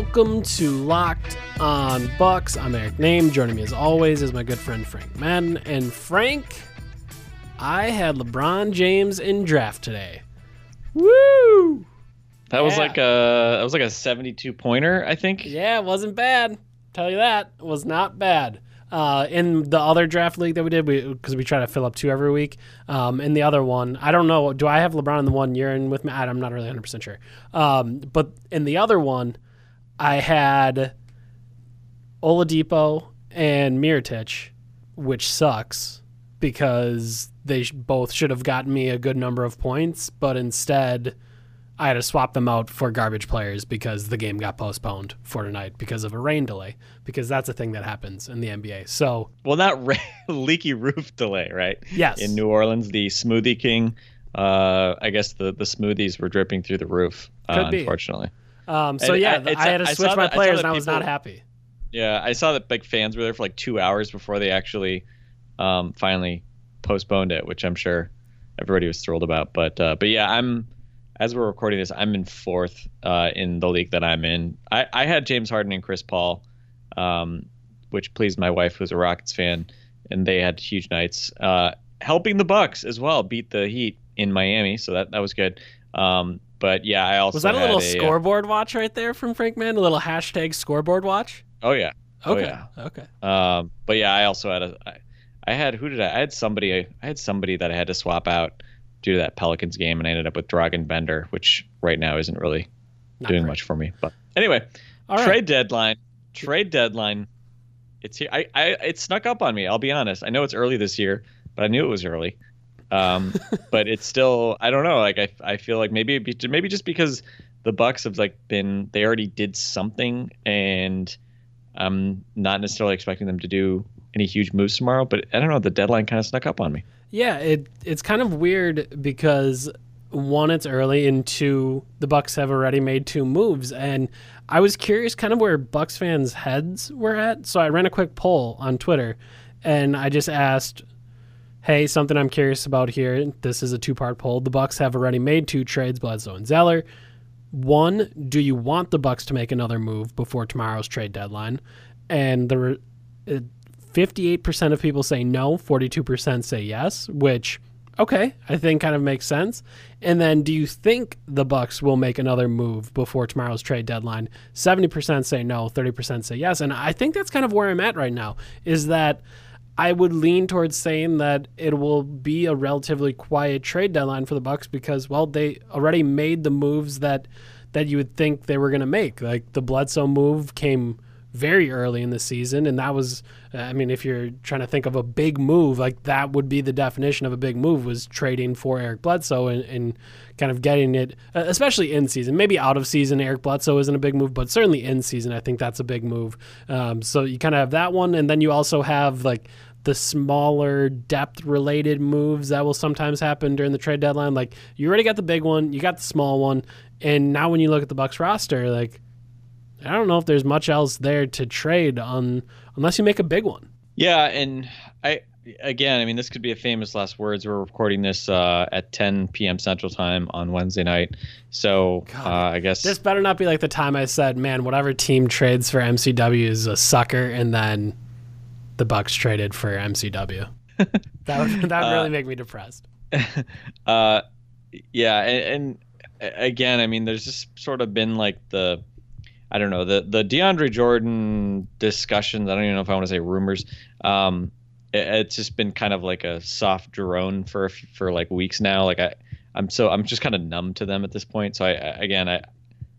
Welcome to Locked on Bucks. I'm Eric Nehm. Joining me as always is my good friend Frank Madden. And Frank, I had LeBron James in draft today. Woo! That was Yeah. like a that was like a 72 pointer, I think. Yeah, it wasn't bad. Tell you that. It was not bad. Uh, in the other draft league that we did, because we, try to fill up two every week. Um, in the other one, I don't know. Do I have LeBron in the one you're in with me? I'm not really 100% sure. Um, but in the other one, I had Oladipo and Mirotic, which sucks because they both should have gotten me a good number of points, but instead I had to swap them out for garbage players because the game got postponed for tonight because of a rain delay. Because that's a thing that happens in the NBA. So Well, not ra- leaky roof delay, right? yes, In New Orleans, the Smoothie King, uh, I guess the the smoothies were dripping through the roof. Uh, unfortunately. Um, so and yeah, I- I had to switch my that- players, and I was not happy. Yeah, I saw that big fans were there for like two hours before they actually um, finally postponed it, which I'm sure everybody was thrilled about. But uh, but yeah, I'm as we're recording this, I'm in fourth uh, in the league that I'm in. I, I had James Harden and Chris Paul, um, which pleased my wife, who's a Rockets fan, and they had huge nights. Uh, helping the Bucks as well beat the Heat in Miami, so that that was good. Um, but yeah, I also Was that a little uh, scoreboard watch right there from Frank Man? A little hashtag scoreboard watch? Oh yeah, Oh, Okay. yeah. Okay. Um, but yeah, I also had a, I, I had who did I? I had somebody. I had somebody that I had to swap out due to that Pelicans game, and I ended up with Dragan Bender, which right now isn't really Not doing great. much for me. But anyway, All right. trade deadline. Trade deadline. It's here. I, I it snuck up on me. I'll be honest. I know it's early this year, but I knew it was early. Um, but it's still. I don't know. Like I, I feel like maybe be, maybe just because the Bucks have like been they already did something, and I'm not necessarily expecting them to do any huge moves tomorrow. But I don't know. The deadline kind of snuck up on me. Yeah, it it's kind of weird because one, it's early, and two, the Bucks have already made two moves, and I was curious kind of where Bucks fans' heads were at. So I ran a quick poll on Twitter, and I just asked, "Hey, something I'm curious about here. This is a two-part poll. The Bucks have already made two trades, Bledsoe and Zeller. One, do you want the Bucks to make another move before tomorrow's trade deadline? And the uh, 58% of people say no, 42% say yes, which okay, I think kind of makes sense. And then do you think the Bucks will make another move before tomorrow's trade deadline? 70% say no, 30% say yes. And I think that's kind of where I'm at right now is that I would lean towards saying that it will be a relatively quiet trade deadline for the Bucks because well, they already made the moves that that you would think they were going to make. Like the Bledsoe move came very early in the season, and that was, I mean, if you're trying to think of a big move, like that would be the definition of a big move was trading for Eric Bledsoe and, and kind of getting it, uh, especially in season. Maybe out of season, Eric Bledsoe isn't a big move, but certainly in season, I think that's a big move. Um, so you kind of have that one, and then you also have like the smaller depth related moves that will sometimes happen during the trade deadline. Like you already got the big one, you got the small one, and now when you look at the Bucks roster, like I don't know if there's much else there to trade on unless you make a big one. Yeah, and I again, I mean, this could be a famous last words. We're recording this uh, at 10 p.m. Central Time on Wednesday night, so uh, I guess This better not be like the time I said, man, whatever team trades for MCW is a sucker, and then the Bucks traded for MCW. that would that would really make me depressed. uh, yeah, and, and again, I mean, there's just sort of been like the, I don't know, the the DeAndre Jordan discussions. I don't even know if I want to say rumors. Um, it, it's just been kind of like a soft drone for for like weeks now. Like I, I'm so I'm just kind of numb to them at this point. So I, I again I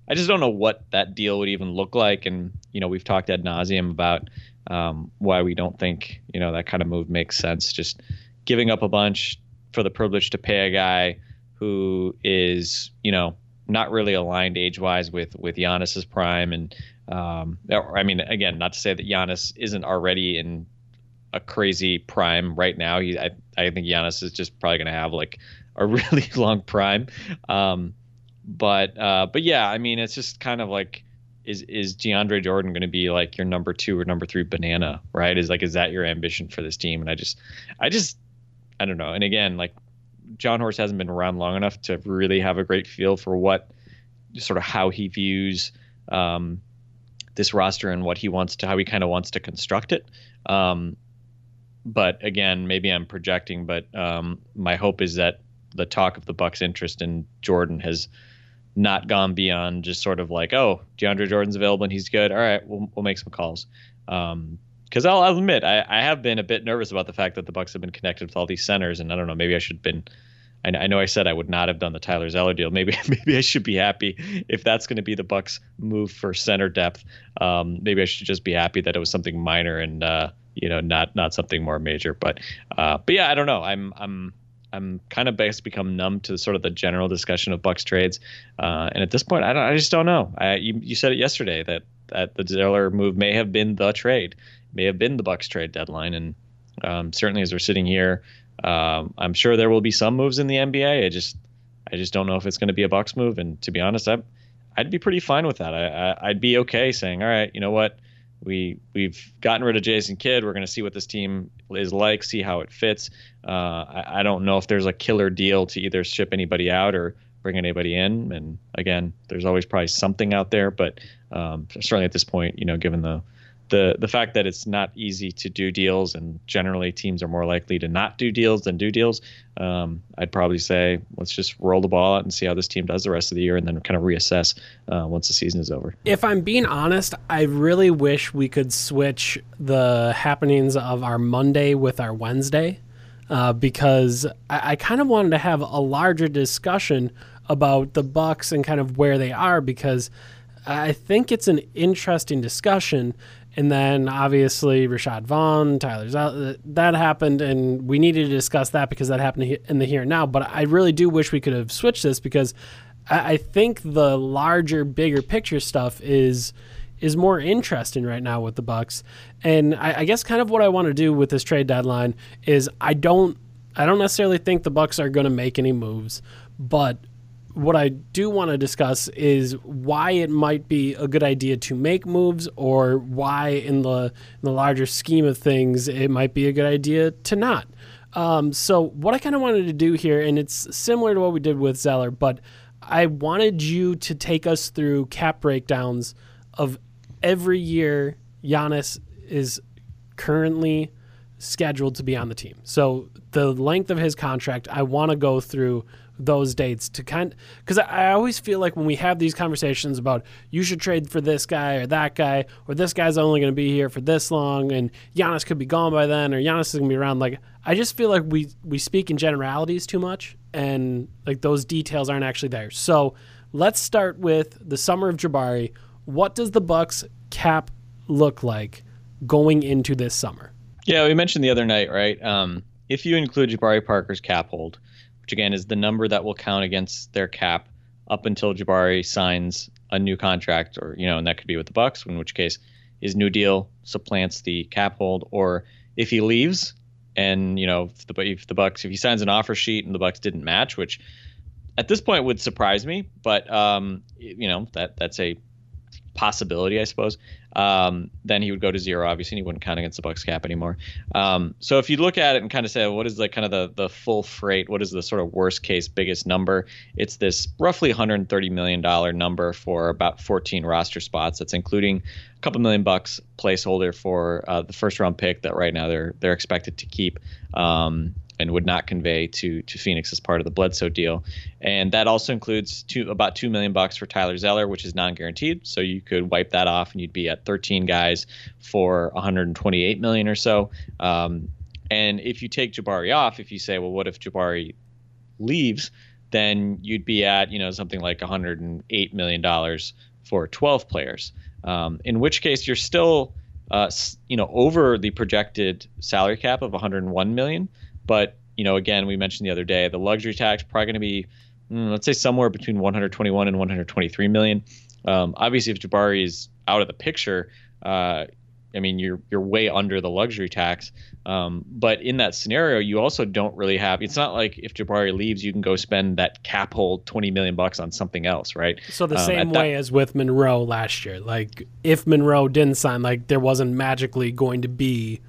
I just don't know what that deal would even look like. And you know we've talked ad nauseum about um, why we don't think you know that kind of move makes sense. Just giving up a bunch for the privilege to pay a guy who is you know not really aligned age wise with with Giannis's prime and um, I mean again not to say that Giannis isn't already in a crazy prime right now. He, I, I think Giannis is just probably going to have like a really long prime. Um, but, uh, but yeah, I mean, it's just kind of like, is is DeAndre Jordan going to be like your number two or number three banana? Right? Is like, is that your ambition for this team? And I just, I just, I don't know. And again, like Jon Horst hasn't been around long enough to really have a great feel for what sort of how he views um, this roster and what he wants to how he kind of wants to construct it. Um, but again, maybe I'm projecting, but um, my hope is that the talk of the Bucks' interest in Jordan has not gone beyond just sort of like, oh, DeAndre Jordan's available and he's good. All right, we'll we'll make some calls. Um, because I'll, I'll admit I, I have been a bit nervous about the fact that the Bucks have been connected with all these centers, and I don't know, maybe I should have been. I, I know I said I would not have done the Tyler Zeller deal. Maybe maybe I should be happy if that's going to be the Bucks' move for center depth. Um, maybe I should just be happy that it was something minor and uh, you know not not something more major. But uh, but yeah, I don't know. I'm I'm I'm kind of basically become numb to sort of the general discussion of Bucks trades, uh, and at this point, I don't. I just don't know. I, you you said it yesterday that that the Zeller move may have been the trade, may have been the Bucks trade deadline, and um, certainly as we're sitting here, um, I'm sure there will be some moves in the NBA. I just I just don't know if it's going to be a Bucks move, and to be honest, I I'd be pretty fine with that. I, I I'd be okay saying, all right, you know what we we've gotten rid of Jason Kidd. We're going to see what this team is like, see how it fits. Uh, I, I, don't know if there's a killer deal to either ship anybody out or bring anybody in. And again, there's always probably something out there, but um, certainly at this point, you know, given the the the fact that it's not easy to do deals and generally teams are more likely to not do deals than do deals um, i'd probably say let's just roll the ball out and see how this team does the rest of the year and then kind of reassess uh, once the season is over If I'm being honest, I really wish we could switch the happenings of our Monday with our Wednesday uh, because I, I kind of wanted to have a larger discussion about the Bucks and kind of where they are because I think it's an interesting discussion. And then obviously Rashad Vaughn, Tyler's out. Uh, that happened, and we needed to discuss that because that happened in the here and now. But I really do wish we could have switched this because I I think the larger, bigger picture stuff is is more interesting right now with the Bucks. And I, I guess kind of what I want to do with this trade deadline is I don't I don't necessarily think the Bucks are going to make any moves, but what I do want to discuss is why it might be a good idea to make moves, or why, in the in the larger scheme of things, it might be a good idea to not. Um, so, what I kind of wanted to do here, and it's similar to what we did with Zeller, but I wanted you to take us through cap breakdowns of every year Giannis is currently scheduled to be on the team. So the length of his contract, I want to go through those dates to kind because I, always feel like when we have these conversations about you should trade for this guy or that guy or this guy's only going to be here for this long and Giannis could be gone by then or Giannis is going to be around like I just feel like we we speak in generalities too much and like those details aren't actually there. So let's start with the summer of Jabari. What does the Bucks cap look like going into this summer? Yeah, we mentioned the other night, right? Um, if you include Jabari Parker's cap hold, which again is the number that will count against their cap up until Jabari signs a new contract, or you know, and that could be with the Bucks, in which case his new deal supplants the cap hold, or if he leaves and you know if the if the Bucks if he signs an offer sheet and the Bucks didn't match, which at this point would surprise me, but um, you know that that's a possibility, I suppose. Um, then he would go to zero, obviously, and he wouldn't count against the Bucks cap anymore. Um, so if you look at it and kind of say, what is the kind of the the full freight? What is the sort of worst case biggest number? It's this roughly 130 million dollar number for about 14 roster spots. That's including a couple million bucks placeholder for uh, the first round pick that right now they're they're expected to keep. Um, and would not convey to to Phoenix as part of the Bledsoe deal, and that also includes two about two million bucks for Tyler Zeller, which is non-guaranteed. So you could wipe that off, and you'd be at 13 guys for 128 million or so. Um, and if you take Jabari off, if you say, well, what if Jabari leaves? then you'd be at you know something like 108 million dollars for 12 players. Um, in which case, you're still uh, you know over the projected salary cap of 101 million. But you know, again, we mentioned the other day, the luxury tax probably going to be mm, let's say somewhere between 121 and 123 million. Um, obviously, if Jabari is out of the picture, uh, I mean, you're you're way under the luxury tax. Um, but in that scenario, you also don't really have. It's not like if Jabari leaves, you can go spend that cap hold 20 million bucks on something else, right? So the Um, same at that- way as with Monroe last year. Like if Monroe didn't sign, like there wasn't magically going to be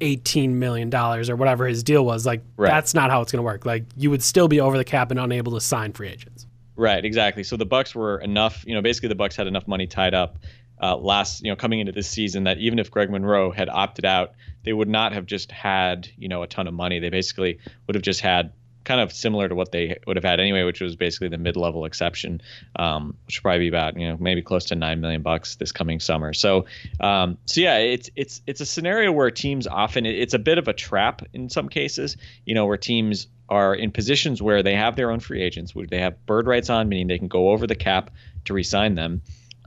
eighteen million dollars or whatever his deal was. Like Right. that's not how it's going to work. Like you would still be over the cap and unable to sign free agents. Right, exactly. So the Bucks were enough, you know, basically the Bucks had enough money tied up uh, last, you know, coming into this season that even if Greg Monroe had opted out, they would not have just had, you know, a ton of money. They basically would have just had kind of similar to what they would have had anyway, which was basically the mid-level exception, um, which would probably be about, you know, maybe close to nine million bucks this coming summer. So, um, so yeah, it's it's it's a scenario where teams often it's a bit of a trap in some cases, you know, where teams are in positions where they have their own free agents, where they have bird rights on, meaning they can go over the cap to re-sign them.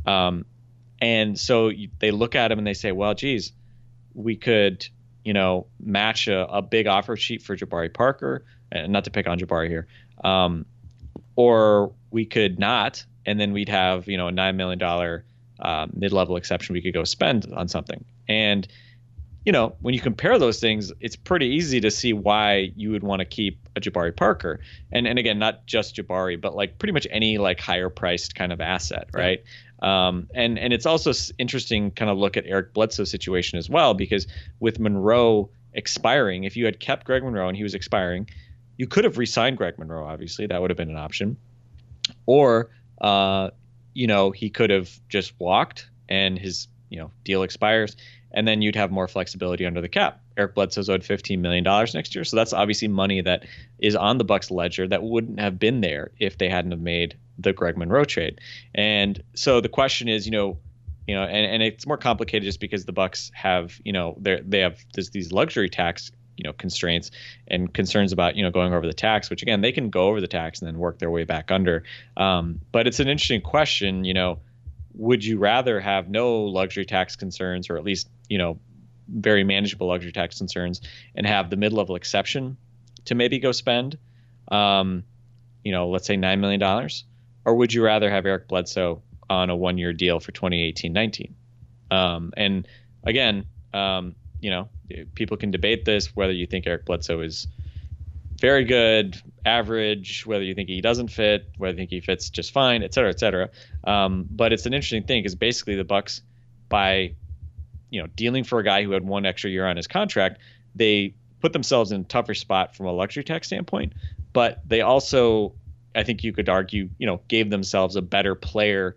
Um, and so they look at them and they say, well, geez, we could, you know, match a, a big offer sheet for Jabari Parker, and not to pick on Jabari here, um, or we could not, and then we'd have, you know, a nine million dollar uh, mid-level exception we could go spend on something. And you know, when you compare those things, it's pretty easy to see why you would want to keep a Jabari Parker. And and again, not just Jabari, but like pretty much any like higher priced kind of asset, right? Um, and and it's also interesting kind of look at Eric Bledsoe's situation as well because with Monroe expiring, if you had kept Greg Monroe and he was expiring, you could have re-signed Greg Monroe. Obviously, that would have been an option, or uh, you know, he could have just walked and his you know deal expires, and then you'd have more flexibility under the cap. Eric Bledsoe's owed fifteen million dollars next year, so that's obviously money that is on the Bucks ledger that wouldn't have been there if they hadn't have made the Greg Monroe trade. And so the question is, you know, you know, and, and it's more complicated just because the Bucks have, you know, they they have this, these luxury tax, you know, constraints and concerns about, you know, going over the tax, which again they can go over the tax and then work their way back under. Um, but it's an interesting question, you know, would you rather have no luxury tax concerns or at least, you know, very manageable luxury tax concerns and have the mid-level exception to maybe go spend, um, you know, let's say nine million dollars, or would you rather have Eric Bledsoe on a one-year deal for 2018-19? Um, and again, um, you know, people can debate this whether you think Eric Bledsoe is very good, average, whether you think he doesn't fit, whether you think he fits just fine, et cetera, et cetera. Um, but it's an interesting thing because basically the Bucks, by you know dealing for a guy who had one extra year on his contract, they put themselves in a tougher spot from a luxury tax standpoint. But they also, I think you could argue, you know, gave themselves a better player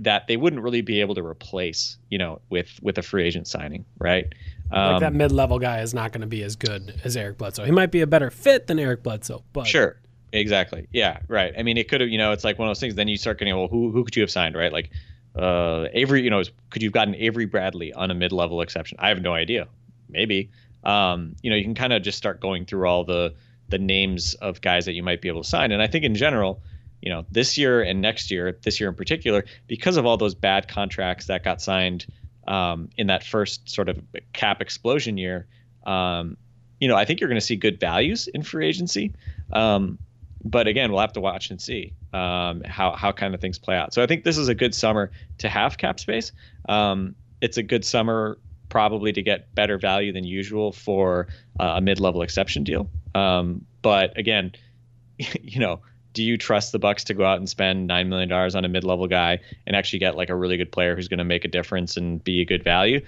that they wouldn't really be able to replace, you know, with with a free agent signing, right? Like Um, that mid level guy is not going to be as good as Eric Bledsoe. He might be a better fit than Eric Bledsoe, but Sure. Exactly. Yeah. Right. I mean, it could have. You know, it's like one of those things. Then you start getting, well, who who could you have signed, right? Like, uh, Avery. You know, could you've gotten Avery Bradley on a mid-level exception? I have no idea. Maybe. Um, you know, you can kind of just start going through all the the names of guys that you might be able to sign. And I think in general, you know, this year and next year, this year in particular, because of all those bad contracts that got signed um, in that first sort of cap explosion year, um, you know, I think you're going to see good values in free agency. Um, but again, we'll have to watch and see um, how how kind of things play out. So I think this is a good summer to have cap space. Um, it's a good summer probably to get better value than usual for uh, a mid-level exception deal. Um, but again, you know, do you trust the Bucks to go out and spend nine million dollars on a mid-level guy and actually get like a really good player who's going to make a difference and be a good value?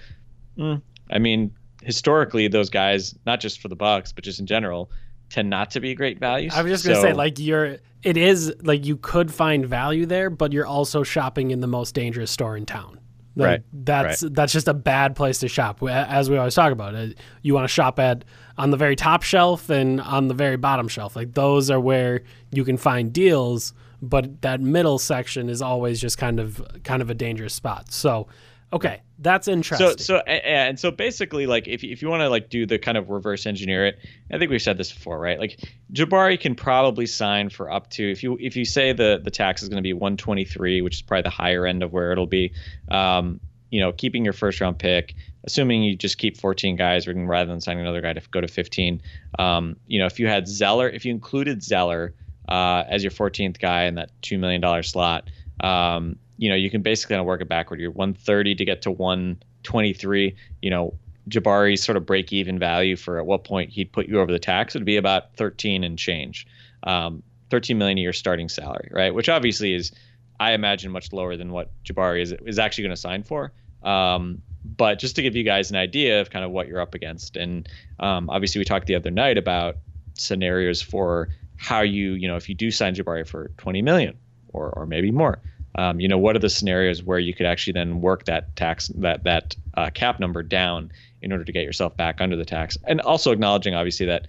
Mm, I mean, historically, those guys, not just for the Bucks, but just in general, tend not to be great values. I was just gonna So- say, like, you're. It is like you could find value there, but you're also shopping in the most dangerous store in town. Like, Right, That's that's just a bad place to shop. As we always talk about, you want to shop at on the very top shelf and on the very bottom shelf. Like those are where you can find deals, but that middle section is always just kind of kind of a dangerous spot. So. Okay, that's interesting. So so and so basically like if if you want to like do the kind of reverse engineer it, I think we've said this before, right? Like Jabari can probably sign for up to if you if you say the the tax is going to be 123, which is probably the higher end of where it'll be. Um, you know, keeping your first round pick, assuming you just keep 14 guys rather than signing another guy to go to 15. Um, you know, if you had Zeller, if you included Zeller uh, as your 14th guy in that two million dollar slot, um, you know, you can basically kind of work it backward. You're 130 to get to 123. You know, Jabari's sort of break even value for at what point he'd put you over the tax would be about 13 and change. Um, 13 million a year starting salary, right? Which obviously is, I imagine, much lower than what Jabari is is actually going to sign for. Um, but just to give you guys an idea of kind of what you're up against, and um, obviously we talked the other night about scenarios for how you, you know, if you do sign Jabari for 20 million or or maybe more, um, you know, what are the scenarios where you could actually then work that tax that that uh, cap number down in order to get yourself back under the tax, and also acknowledging obviously that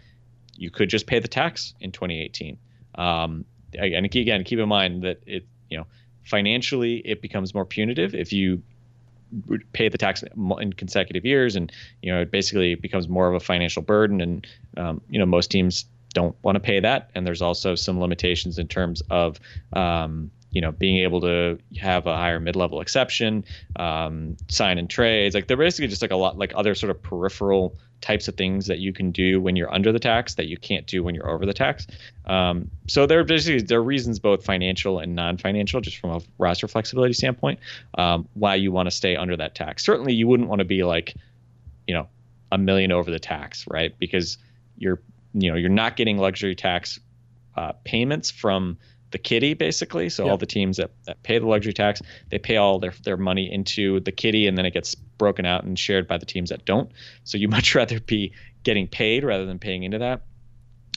you could just pay the tax in 2018. Um, and again, keep in mind that it, you know, financially it becomes more punitive if you pay the tax in consecutive years, and you know, it basically becomes more of a financial burden. And um, you know, most teams don't want to pay that, and there's also some limitations in terms of um, you know being able to have a higher mid-level exception um, sign and trades like they're basically just like a lot like other sort of peripheral types of things that you can do when you're under the tax that you can't do when you're over the tax. Um, so there are basically there are reasons both financial and non-financial just from a roster flexibility standpoint um, why you want to stay under that tax. Certainly you wouldn't want to be like you know a million over the tax right? Because you're you know you're not getting luxury tax uh, payments from the kitty basically. So Yep. all the teams that, that pay the luxury tax, they pay all their their money into the kitty, and then it gets broken out and shared by the teams that don't. So you much rather be getting paid rather than paying into that.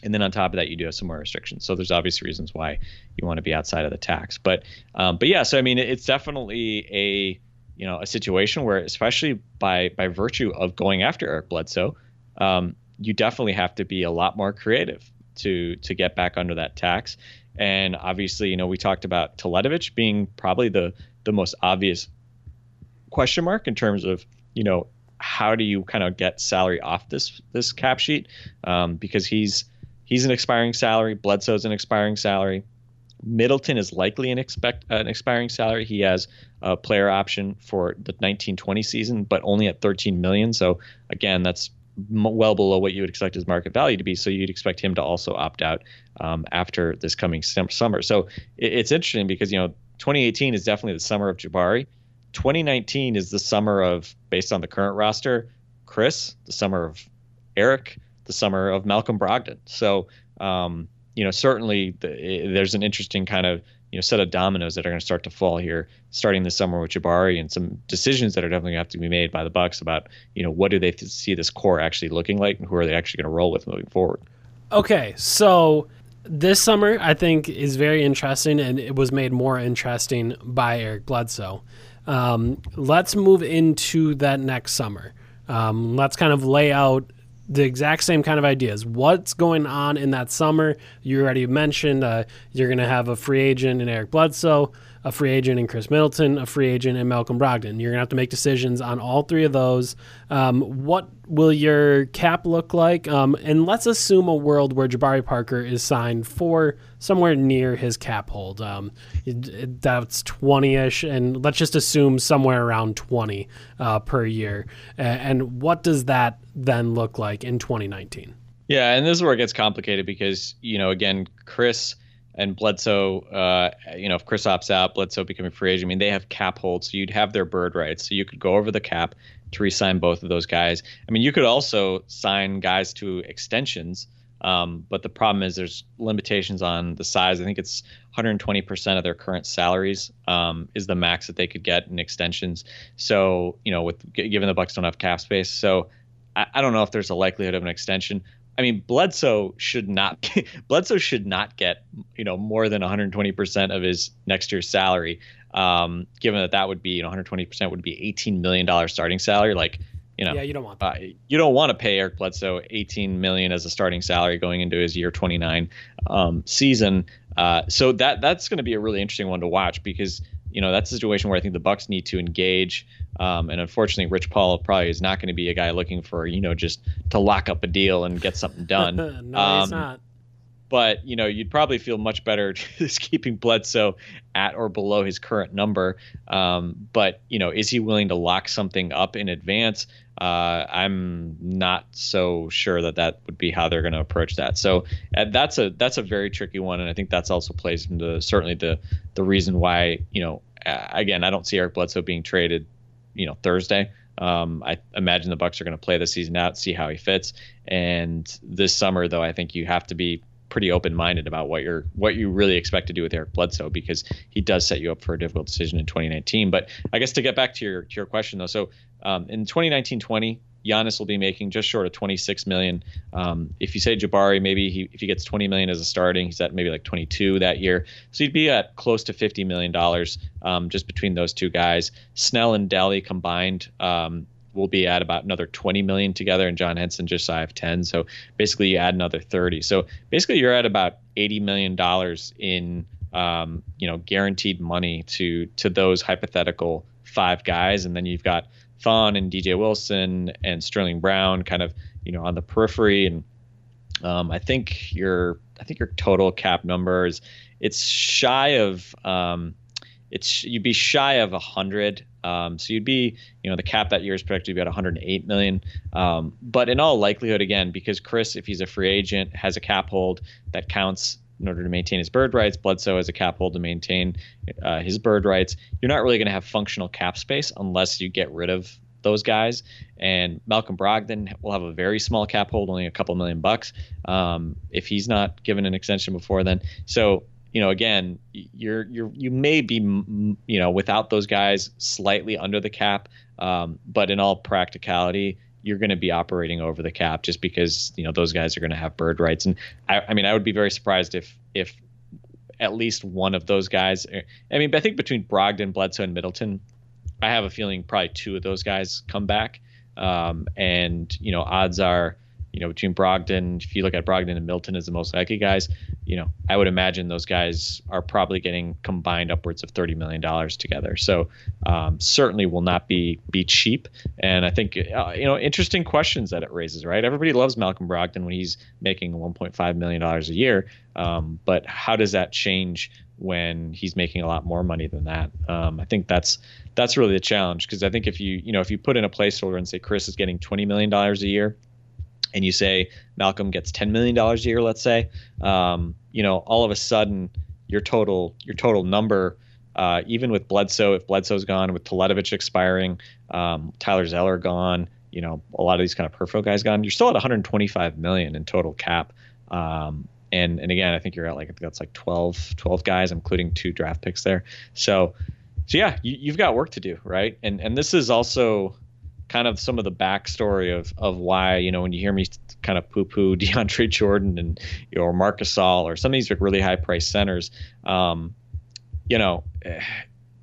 And then on top of that, you do have some more restrictions. So there's obvious reasons why you want to be outside of the tax. But um, but yeah, so I mean, it's definitely a you know a situation where, especially by by virtue of going after Eric Bledsoe, um, you definitely have to be a lot more creative to to get back under that tax. And obviously, you know, we talked about Teletovic being probably the the most obvious question mark in terms of you know how do you kind of get salary off this this cap sheet um, because he's he's an expiring salary. Bledsoe's an expiring salary. Middleton is likely an expect an expiring salary. He has a player option for the 1920 season, but only at 13 million. So again, that's well below what you would expect his market value to be. So you'd expect him to also opt out um, after this coming summer. So it, it's interesting because you know 2018 is definitely the summer of Jabari. 2019 is the summer of, based on the current roster, Khris. The summer of Eric. The summer of Malcolm Brogdon. So um, you know certainly the, there's an interesting kind of you know set of dominoes that are going to start to fall here starting this summer with Jabari and some decisions that are definitely going to have to be made by the Bucks about you know what do they see this core actually looking like and who are they actually going to roll with moving forward. Okay, so this summer I think is very interesting, and it was made more interesting by Eric Bledsoe. Um, let's move into that next summer. Um, let's kind of lay out the exact same kind of ideas. What's going on in that summer? You already mentioned uh, you're going to have a free agent in Eric Bledsoe, a free agent in Khris Middleton, a free agent in Malcolm Brogdon. You're going to have to make decisions on all three of those. Um, what will your cap look like? Um, and let's assume a world where Jabari Parker is signed for somewhere near his cap hold. Um, it- it- that's 20 ish, and let's just assume somewhere around 20 uh, per year. A- and what does that then look like in 2019? Yeah, and this is where it gets complicated because you know again Khris and Bledsoe, uh, you know if Khris opts out, Bledsoe becoming free agent. I mean they have cap holds, so you'd have their bird rights, so you could go over the cap to re-sign both of those guys. I mean you could also sign guys to extensions, um, but the problem is there's limitations on the size. I think it's 120% of their current salaries um, is the max that they could get in extensions. So you know with given the Bucks don't have cap space, so I, I don't know if there's a likelihood of an extension. I mean, Bledsoe should not Bledsoe should not get you know more than 120 percent of his next year's salary. Um, given that that would be you know 120 percent would be 18 million dollar starting salary. Like you know, Yeah, you don't want that. uh, you don't want to pay Eric Bledsoe 18 million as a starting salary going into his year 29 um, season. Uh, so that that's going to be a really interesting one to watch because you know that's a situation where I think the Bucks need to engage. Um, and unfortunately, Rich Paul probably is not going to be a guy looking for you know just to lock up a deal and get something done. no, Um, he's not. but you know you'd probably feel much better just keeping Bledsoe at or below his current number. Um, but you know, is he willing to lock something up in advance? Uh, I'm not so sure that that would be how they're going to approach that. So uh, that's a that's a very tricky one, and I think that's also plays into certainly the the reason why you know again I don't see Eric Bledsoe being traded you know Thursday. Um, I imagine the Bucks are going to play the season out, see how he fits. And this summer, though, I think you have to be pretty open-minded about what you're what you really expect to do with Eric Bledsoe because he does set you up for a difficult decision in 2019. But I guess to get back to your to your question though, so um, in 2019-20, Giannis will be making just short of 26 million. Um, if you say Jabari, maybe he, if he gets 20 million as a starting, he's at maybe like 22 that year. So he'd be at close to 50 million dollars um, just between those two guys. Snell and Delly combined will be at about another 20 million together, and John Henson just shy of 10. So basically, you add another 30. So basically, you're at about 80 million dollars in um, you know guaranteed money to to those hypothetical five guys, and then you've got Thon and DJ Wilson and Sterling Brown kind of you know on the periphery, and um, I think your I think your total cap number is it's shy of um, it's you'd be shy of a hundred. Um, so you'd be, you know, the cap that year is projected to be at 108 million. Um, but in all likelihood, again, because Khris, if he's a free agent, has a cap hold that counts in order to maintain his bird rights. Bledsoe has a cap hold to maintain uh, his bird rights. You're not really going to have functional cap space unless you get rid of those guys. And Malcolm Brogdon will have a very small cap hold, only a couple million bucks, um, if he's not given an extension before then. So you know, again, you're you're you may be you know without those guys slightly under the cap, um, but in all practicality, you're going to be operating over the cap just because you know those guys are going to have bird rights. And I, I mean, I would be very surprised if if at least one of those guys. I mean, I think between Brogdon, Bledsoe, and Middleton, I have a feeling probably two of those guys come back. Um, and you know, odds are, you know, between Brogdon, if you look at Brogdon and Middleton as the most likely guys, you know, I would imagine those guys are probably getting combined upwards of thirty million dollars together. So um, certainly will not be be cheap. And I think uh, you know, interesting questions that it raises. Right, everybody loves Malcolm Brogdon when he's making one point five million dollars a year. Um, but how does that change when he's making a lot more money than that? Um, I think that's that's really the challenge because I think if you you know if you put in a placeholder and say Khris is getting twenty million dollars a year and you say Malcolm gets ten million dollars a year, let's say, um, you know, all of a sudden your total your total number, uh, even with Bledsoe, if Bledsoe's gone, with Teletovic expiring, um, Tyler Zeller gone, you know, a lot of these kind of peripheral guys gone, you're still at 125 million in total cap. Um, and and again, I think you're at like I think that's like 12 12 guys, including two draft picks there. So so yeah, you, you've got work to do, right? And and this is also kind of some of the backstory of of why you know when you hear me kind of poo poo DeAndre Jordan and or Marc Gasol or some of these really high price centers, um, you know, eh,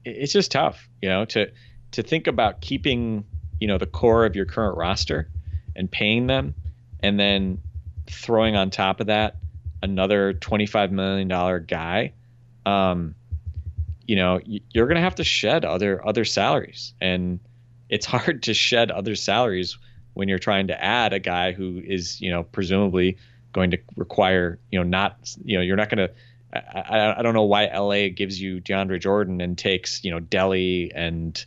it's just tough, you know, to to think about keeping you know the core of your current roster and paying them, and then throwing on top of that another twenty five million dollar guy. Um, you know, you're going to have to shed other other salaries, and it's hard to shed other salaries when you're trying to add a guy who is, you know, presumably going to require, you know, not, you know, you're not going to. I, I, don't know why LA gives you DeAndre Jordan and takes, you know, Delly and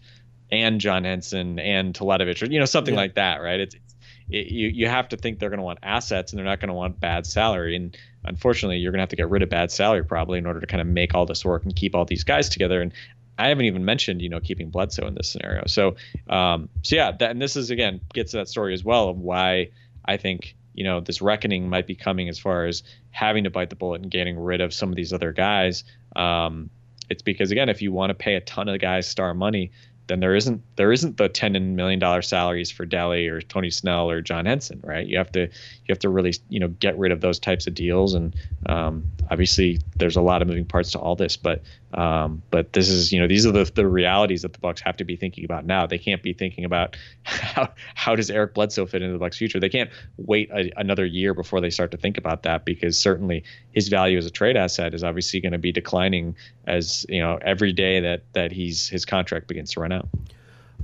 and John Henson and Teletovic or you know something Yeah. like that, right? It's, it's it, you you have to think they're going to want assets and they're not going to want bad salary and unfortunately you're going to have to get rid of bad salary probably in order to kind of make all this work and keep all these guys together and I haven't even mentioned you know keeping Bledsoe in this scenario. So um so yeah that and this is again gets to that story as well of why I think you know this reckoning might be coming as far as having to bite the bullet and getting rid of some of these other guys. Um it's because again if you want to pay a ton of guys star money then there isn't there isn't the ten million dollar salaries for Delly or Tony Snell or John Henson, right? You have to you have to really you know get rid of those types of deals, and um, obviously there's a lot of moving parts to all this, but um, but this is you know these are the the realities that the Bucks have to be thinking about now. They can't be thinking about how how does Eric Bledsoe fit into the Bucks' future. They can't wait a, another year before they start to think about that because certainly his value as a trade asset is obviously going to be declining as you know every day that that he's his contract begins to run out.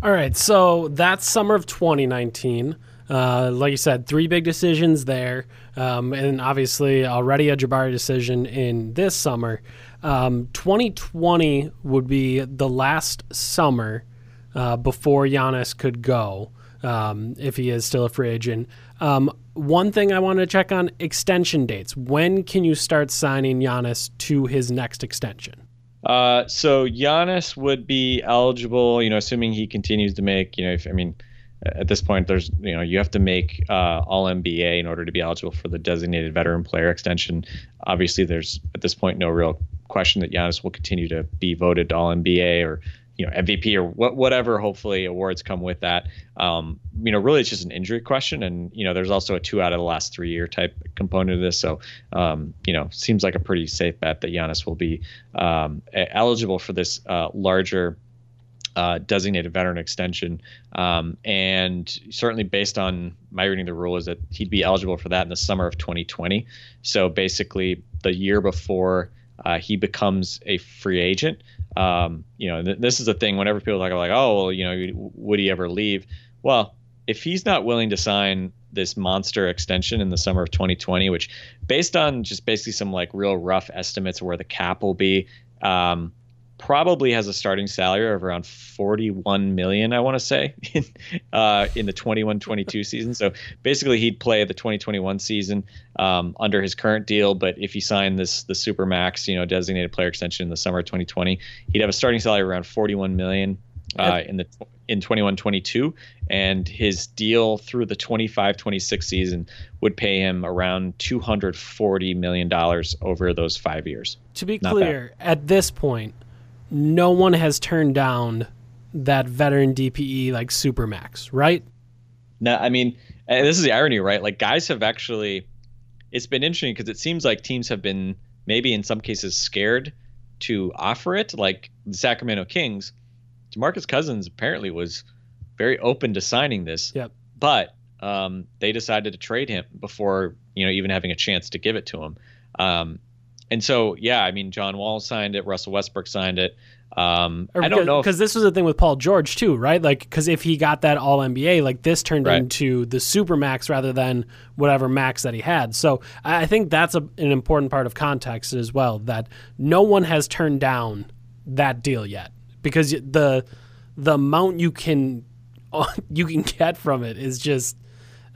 All right, so that's summer of 2019. Uh, like you said, three big decisions there, um, and obviously already a Jabari decision in this summer. Um, 2020 would be the last summer uh, before Giannis could go um, if he is still a free agent. Um, one thing I wanted to check on extension dates. When can you start signing Giannis to his next extension? Uh, so Giannis would be eligible, you know, assuming he continues to make, you know, if I mean, at this point, there's, you know, you have to make uh, All NBA in order to be eligible for the designated veteran player extension. Obviously, there's at this point no real question that Giannis will continue to be voted All NBA or, you know, MVP or what, whatever. Hopefully, awards come with that. Um, you know, really, it's just an injury question, and you know, there's also a two out of the last three year type component of this. So, um, you know, seems like a pretty safe bet that Giannis will be um, eligible for this uh, larger uh, designated veteran extension. Um, and certainly, based on my reading the rule, is that he'd be eligible for that in the summer of 2020. So basically, the year before uh, he becomes a free agent. Um, you know, th- this is the thing. Whenever people talk about like, oh, well, you know, would he ever leave? Well, if he's not willing to sign this monster extension in the summer of 2020, which, based on just basically some like real rough estimates of where the cap will be, um, probably has a starting salary of around 41 million i want to say in, uh, in the 21-22 season. So basically he'd play the 2021 season um, under his current deal but if he signed this the super max you know designated player extension in the summer of 2020 he'd have a starting salary around 41 million uh, in the in 21-22 and his deal through the 25-26 season would pay him around 240 million dollars over those five years. To be Not clear, at this point, no one has turned down that veteran DPE like Supermax, right? No, I mean, this is the irony, right? Like guys have actually, it's been interesting because it seems like teams have been maybe in some cases scared to offer it. Like the Sacramento Kings, Demarcus Cousins apparently was very open to signing this, Yep. but um, they decided to trade him before you know even having a chance to give it to him. Um, and so, yeah, I mean, John Wall signed it, Russell Westbrook signed it. Um, I don't know because this was the thing with Paul George too, right? Like, because if he got that All NBA, like this turned Right. into the super max rather than whatever max that he had. So I think that's a, an important part of context as well. That no one has turned down that deal yet because the the amount you can you can get from it is just.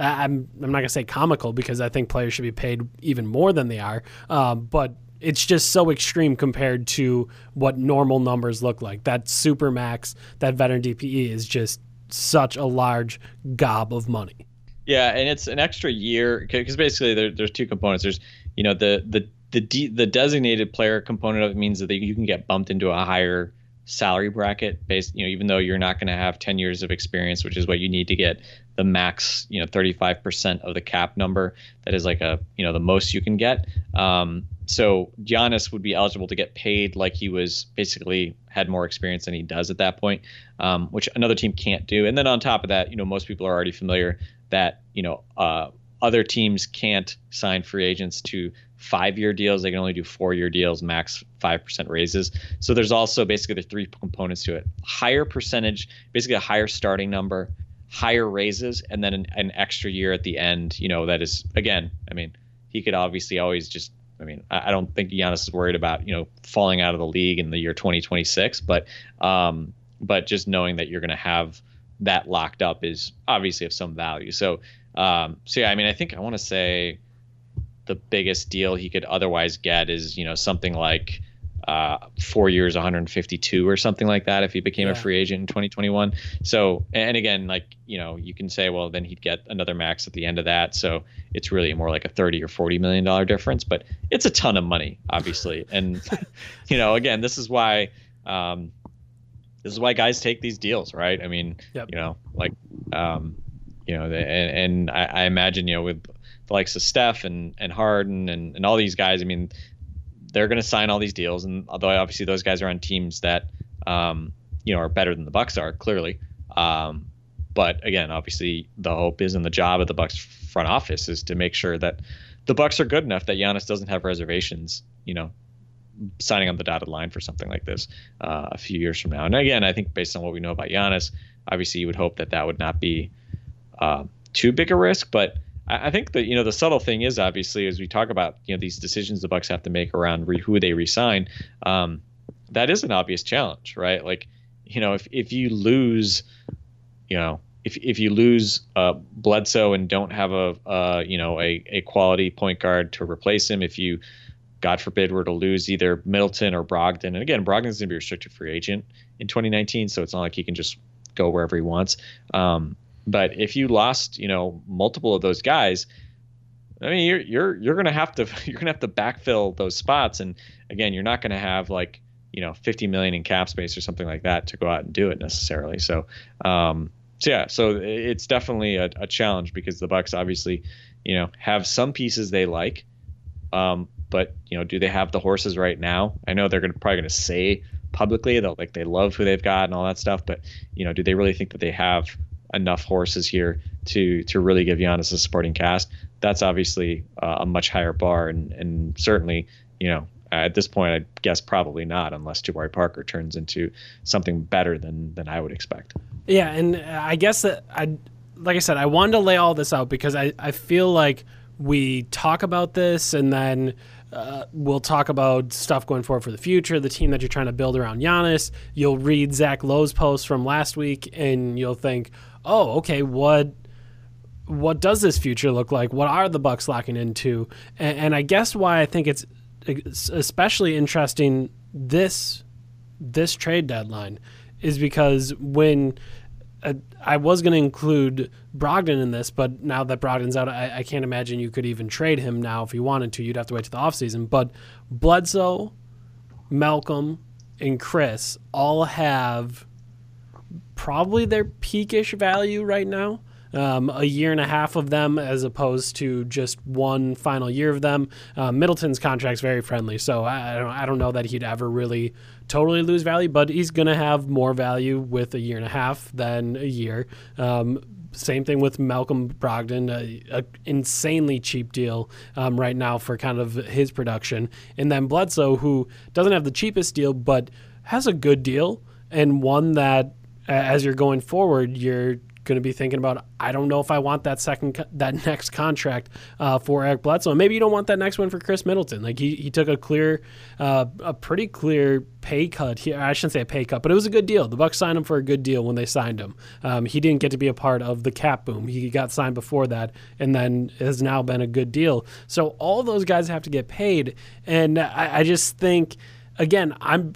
I'm I'm not gonna say comical because I think players should be paid even more than they are, um, but it's just so extreme compared to what normal numbers look like. That super max, that veteran DPE is just such a large gob of money. Yeah, and it's an extra year because basically there, there's two components. There's you know the the the the designated player component of it means that you can get bumped into a higher salary bracket based you know even though you're not going to have 10 years of experience which is what you need to get the max you know 35% of the cap number that is like a you know the most you can get um, so Giannis would be eligible to get paid like he was basically had more experience than he does at that point um, which another team can't do and then on top of that you know most people are already familiar that you know uh, other teams can't sign free agents to five year deals. They can only do four year deals, max 5% raises. So there's also basically the three components to it higher percentage, basically a higher starting number, higher raises, and then an, an extra year at the end. You know, that is, again, I mean, he could obviously always just. I mean, I don't think Giannis is worried about you know falling out of the league in the year 2026, but um, but just knowing that you're going to have that locked up is obviously of some value. So um, so yeah, I mean, I think I want to say the biggest deal he could otherwise get is you know something like uh, four years, 152 or something like that if he became Yeah. a free agent in 2021. So and again, like you know, you can say, well, then he'd get another max at the end of that. So it's really more like a 30 or 40 million dollar difference, but it's a ton of money, obviously. and you know, again, this is why. Um, this is why guys take these deals, right? I mean, Yep. you know, like, um, you know, the, and, and I, I imagine, you know, with the likes of Steph and, and Harden and, and all these guys, I mean, they're going to sign all these deals. And although obviously those guys are on teams that, um, you know, are better than the Bucks are clearly. Um, but again, obviously the hope is and the job of the Bucks front office is to make sure that the Bucks are good enough that Giannis doesn't have reservations, you know, signing on the dotted line for something like this uh, a few years from now. And again, I think based on what we know about Giannis, obviously you would hope that that would not be uh, too big a risk. But I, think that you know the subtle thing is obviously as we talk about you know these decisions the Bucks have to make around re- who they resign, um, that is an obvious challenge, right? Like you know if if you lose, you know. If, if you lose uh, Bledsoe and don't have a uh, you know a, a quality point guard to replace him, if you God forbid, were to lose either Middleton or Brogdon. And again, Brogdon's going to be a restricted free agent in 2019, so it's not like he can just go wherever he wants. Um, but if you lost, you know, multiple of those guys, I mean, you're you're you're to have to you're to have to backfill those spots. And again, you're not to have like you know 50 million in cap space or something like that to go out and do it necessarily. So. Um, so yeah, so it's definitely a, a challenge because the Bucks obviously, you know, have some pieces they like, um, but you know, do they have the horses right now? I know they're gonna, probably to say publicly that like they love who they've got and all that stuff, but you know, do they really think that they have enough horses here to to really give Giannis a supporting cast? That's obviously uh, a much higher bar, and and certainly you know at this point I guess probably not unless Jabari Parker turns into something better than than I would expect. Yeah, and I guess that I, like I said, I wanted to lay all this out because I, I feel like we talk about this and then uh, we'll talk about stuff going forward for the future, the team that you're trying to build around Giannis. You'll read Zach Lowe's post from last week and you'll think, oh, okay, what what does this future look like? What are the Bucks locking into? And, and I guess why I think it's especially interesting this this trade deadline is because when uh, I was going to include Brogdon in this, but now that Brogdon's out, I, I, can't imagine you could even trade him now if you wanted to. You'd have to wait to the offseason. But Bledsoe, Malcolm, and Khris all have probably their peakish value right now. Um, a year and a half of them as opposed to just one final year of them. Uh, Middleton's contract's very friendly, so I, I, don't I don't know that he'd ever really totally lose value, but he's going to have more value with a year and a half than a year. Um, same thing with Malcolm Brogdon, a, a insanely cheap deal um, right now for kind of his production, and then Bledsoe, who doesn't have the cheapest deal, but has a good deal and one that as you're going forward, you're going to be thinking about I don't know if I want that second that next contract uh, for Eric Bledsoe. Maybe you don't want that next one for Khris Middleton. Like he, he took a clear, uh, a pretty clear pay cut here. I shouldn't say a pay cut, but it was a good deal. The Bucks signed him for a good deal when they signed him. Um, he didn't get to be a part of the cap boom. He got signed before that, and then has now been a good deal. So all those guys have to get paid, and I, I just think again I'm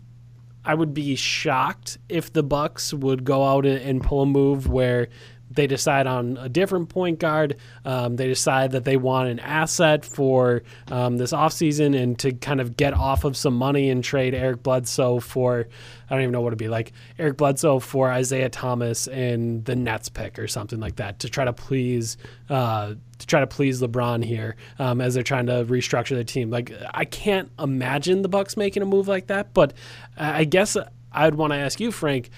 I would be shocked if the Bucks would go out and, pull a move where they decide on a different point guard. Um, they decide that they want an asset for um, this offseason and to kind of get off of some money and trade Eric Bledsoe for, I don't even know what it'd be like, Eric Bledsoe for Isaiah Thomas and the Nets pick or something like that to try to please. Uh, to try to please LeBron here um, as they're trying to restructure their team. Like I can't imagine the Bucks making a move like that, but I guess I'd want to ask you, Frank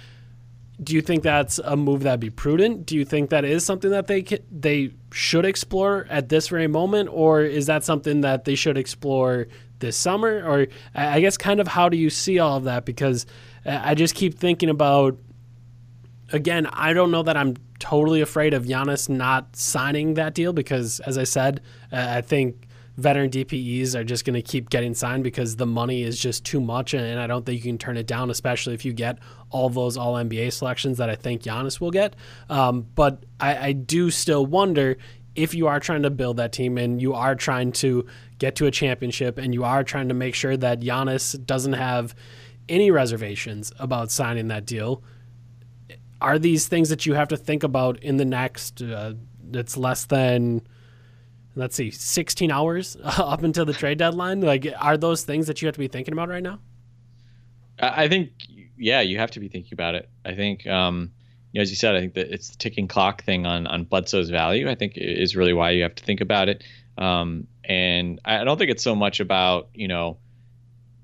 do you think that's a move that'd be prudent? Do you think that is something that they they should explore at this very moment, or is that something that they should explore this summer? Or I guess kind of how do you see all of that? Because uh, I just keep thinking about again. I don't know that I'm totally afraid of Giannis not signing that deal because, as I said, uh, I think veteran DPEs are just going to keep getting signed because the money is just too much, and I don't think you can turn it down, especially if you get all those All NBA selections that I think Giannis will get. Um, but I, I do still wonder if you are trying to build that team and you are trying to get to a championship and you are trying to make sure that Giannis doesn't have any reservations about signing that deal. Are these things that you have to think about in the next? Uh, it's less than let's see, 16 hours up until the trade deadline? Like, are those things that you have to be thinking about right now? I think yeah, you have to be thinking about it. I think, um, you know, as you said, I think that it's the ticking clock thing on on Bledsoe's value. I think is really why you have to think about it. Um, and I don't think it's so much about you know,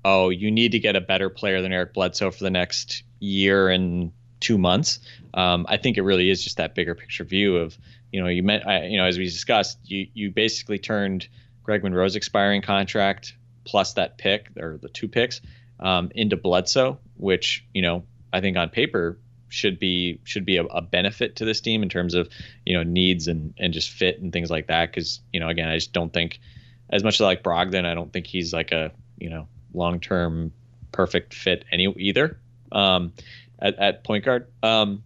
oh, you need to get a better player than Eric Bledsoe for the next year and two months. Um, I think it really is just that bigger picture view of you know you meant I, you know as we discussed you you basically turned Greg Monroe's expiring contract plus that pick or the two picks um, into Bledsoe, which you know I think on paper should be should be a, a, benefit to this team in terms of you know needs and and just fit and things like that. Because you know again I just don't think as much as I like Brogdon, I don't think he's like a you know long term perfect fit any either um, at, at point guard. Um,